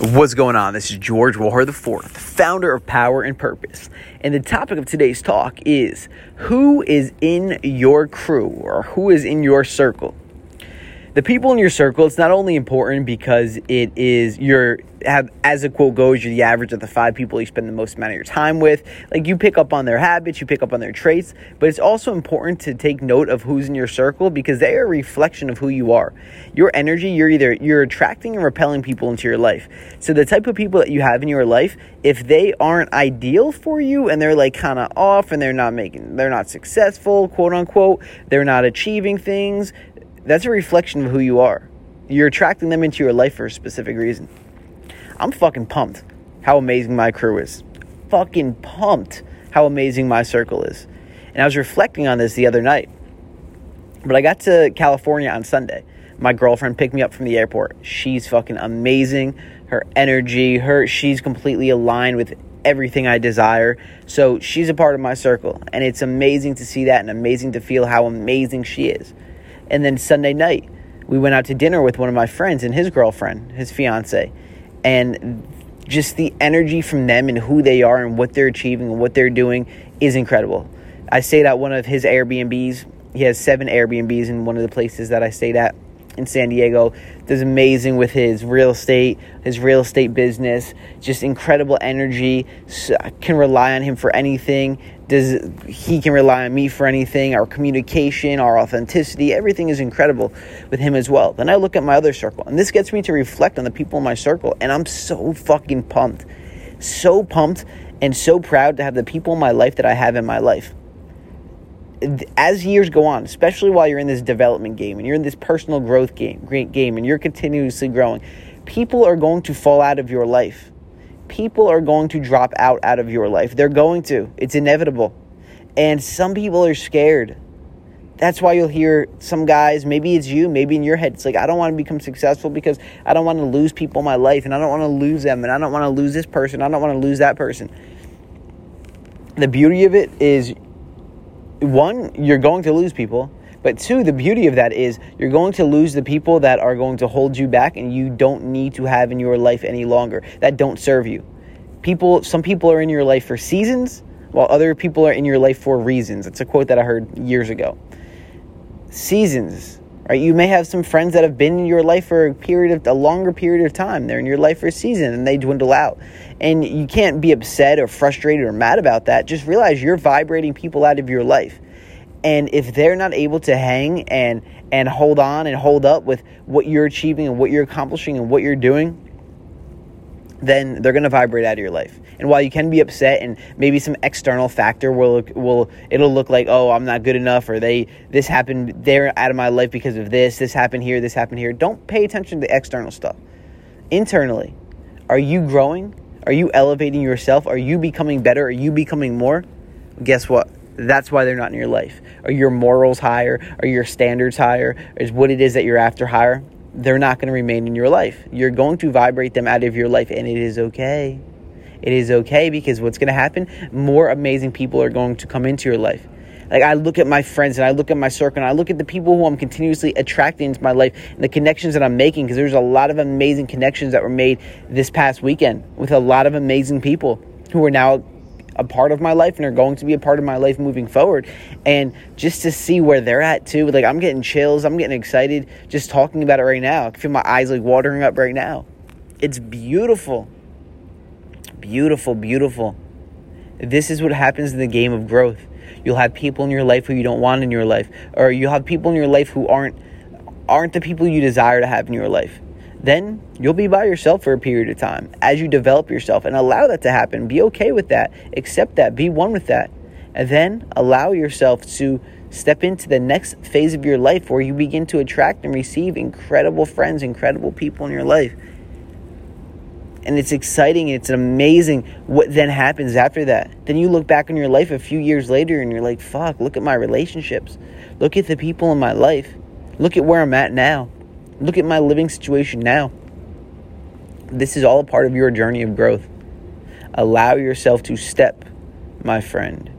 What's going on? This is George Wohar IV, founder of Power and Purpose. And the topic of today's talk is who is in your crew or who is in your circle? The people in your circle it's not only important because it is your have as a quote goes you're the average of the five people you spend the most amount of your time with. Like you pick up on their habits you pick up on their traits but it's also important to take note of who's in your circle because they are a reflection of who you are. Your energy you're either you're attracting and repelling people into your life. So the type of people that you have in your life if they aren't ideal for you and they're like kind of off and they're not making they're not successful quote unquote they're not achieving things that's a reflection of who you are. You're attracting them into your life for a specific reason. I'm fucking pumped how amazing my crew is. Fucking pumped how amazing my circle is. And I was reflecting on this the other night. But I got to California on Sunday. My girlfriend picked me up from the airport. She's fucking amazing. Her energy, her she's completely aligned with everything I desire. So she's a part of my circle. And it's amazing to see that and amazing to feel how amazing she is. And then Sunday night, we went out to dinner with one of my friends and his girlfriend, his fiance. And just the energy from them and who they are and what they're achieving and what they're doing is incredible. I stayed at one of his Airbnbs. He has seven Airbnbs in one of the places that I stayed at in San Diego. Does amazing with his real estate, his real estate business. Just incredible energy. Can rely on him for anything. Does he can rely on me for anything? Our communication, our authenticity, everything is incredible with him as well. Then I look at my other circle, and this gets me to reflect on the people in my circle, and I'm so fucking pumped, so pumped, and so proud to have the people in my life that I have in my life as years go on, especially while you're in this development game and you're in this personal growth game, great game, and you're continuously growing, people are going to fall out of your life. People are going to drop out out of your life. They're going to. It's inevitable. And some people are scared. That's why you'll hear some guys, maybe it's you, maybe in your head, it's like, I don't want to become successful because I don't want to lose people in my life and I don't want to lose them and I don't want to lose this person. I don't want to lose that person. The beauty of it is one, you're going to lose people. But two, the beauty of that is you're going to lose the people that are going to hold you back and you don't need to have in your life any longer that don't serve you. People, some people are in your life for seasons, while other people are in your life for reasons. It's a quote that I heard years ago. Seasons, right? You may have some friends that have been in your life for a period of a longer period of time. They're in your life for a season and they dwindle out. And you can't be upset or frustrated or mad about that. Just realize you're vibrating people out of your life. And if they're not able to hang and and hold on and hold up with what you're achieving and what you're accomplishing and what you're doing, then they're going to vibrate out of your life. And while you can be upset and maybe some external factor will will it'll look like oh I'm not good enough or they this happened they're out of my life because of this this happened here this happened here. Don't pay attention to the external stuff. Internally, are you growing? Are you elevating yourself? Are you becoming better? Are you becoming more? Guess what? That's why they're not in your life. Are your morals higher? Are your standards higher? Is what it is that you're after higher? They're not going to remain in your life. You're going to vibrate them out of your life, and it is okay. It is okay because what's going to happen? More amazing people are going to come into your life. Like I look at my friends and I look at my circle and I look at the people who I'm continuously attracting into my life and the connections that I'm making because there's a lot of amazing connections that were made this past weekend with a lot of amazing people who are now a part of my life and are going to be a part of my life moving forward. And just to see where they're at too, like I'm getting chills, I'm getting excited just talking about it right now. I can feel my eyes like watering up right now. It's beautiful. Beautiful, beautiful. This is what happens in the game of growth. You'll have people in your life who you don't want in your life, or you'll have people in your life who aren't aren't the people you desire to have in your life. Then you'll be by yourself for a period of time as you develop yourself and allow that to happen. Be okay with that. Accept that. Be one with that. And then allow yourself to step into the next phase of your life where you begin to attract and receive incredible friends, incredible people in your life and it's exciting and it's amazing what then happens after that then you look back on your life a few years later and you're like fuck look at my relationships look at the people in my life look at where i'm at now look at my living situation now this is all a part of your journey of growth allow yourself to step my friend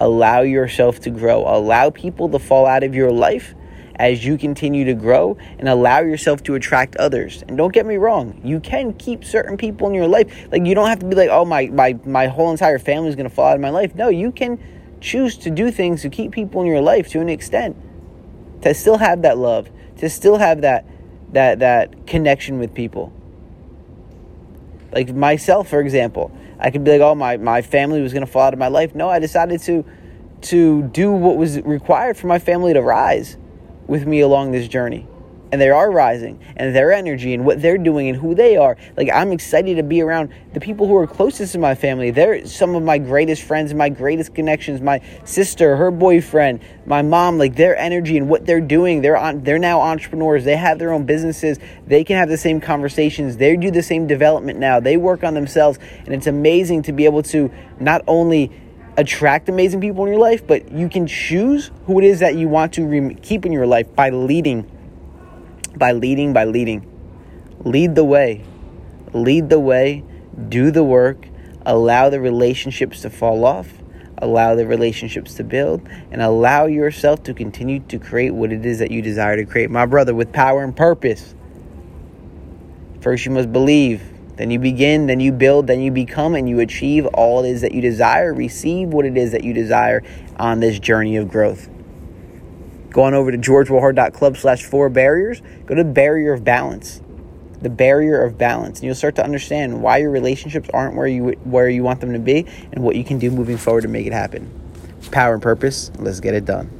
allow yourself to grow allow people to fall out of your life as you continue to grow and allow yourself to attract others. And don't get me wrong, you can keep certain people in your life. Like you don't have to be like, oh my my my whole entire family is gonna fall out of my life. No, you can choose to do things to keep people in your life to an extent. To still have that love, to still have that that that connection with people. Like myself, for example, I could be like, oh my, my family was gonna fall out of my life. No, I decided to to do what was required for my family to rise with me along this journey and they are rising and their energy and what they're doing and who they are. Like I'm excited to be around the people who are closest to my family. They're some of my greatest friends, my greatest connections. My sister, her boyfriend, my mom. Like their energy and what they're doing. They're on. They're now entrepreneurs. They have their own businesses. They can have the same conversations. They do the same development now. They work on themselves, and it's amazing to be able to not only attract amazing people in your life, but you can choose who it is that you want to re- keep in your life by leading by leading, by leading. Lead the way. Lead the way. Do the work. Allow the relationships to fall off. Allow the relationships to build. And allow yourself to continue to create what it is that you desire to create. My brother, with power and purpose. First, you must believe. Then you begin, then you build, then you become, and you achieve all it is that you desire. Receive what it is that you desire on this journey of growth. Go on over to georgewohar.club slash four barriers. Go to barrier of balance. The barrier of balance. And you'll start to understand why your relationships aren't where you where you want them to be and what you can do moving forward to make it happen. Power and purpose. Let's get it done.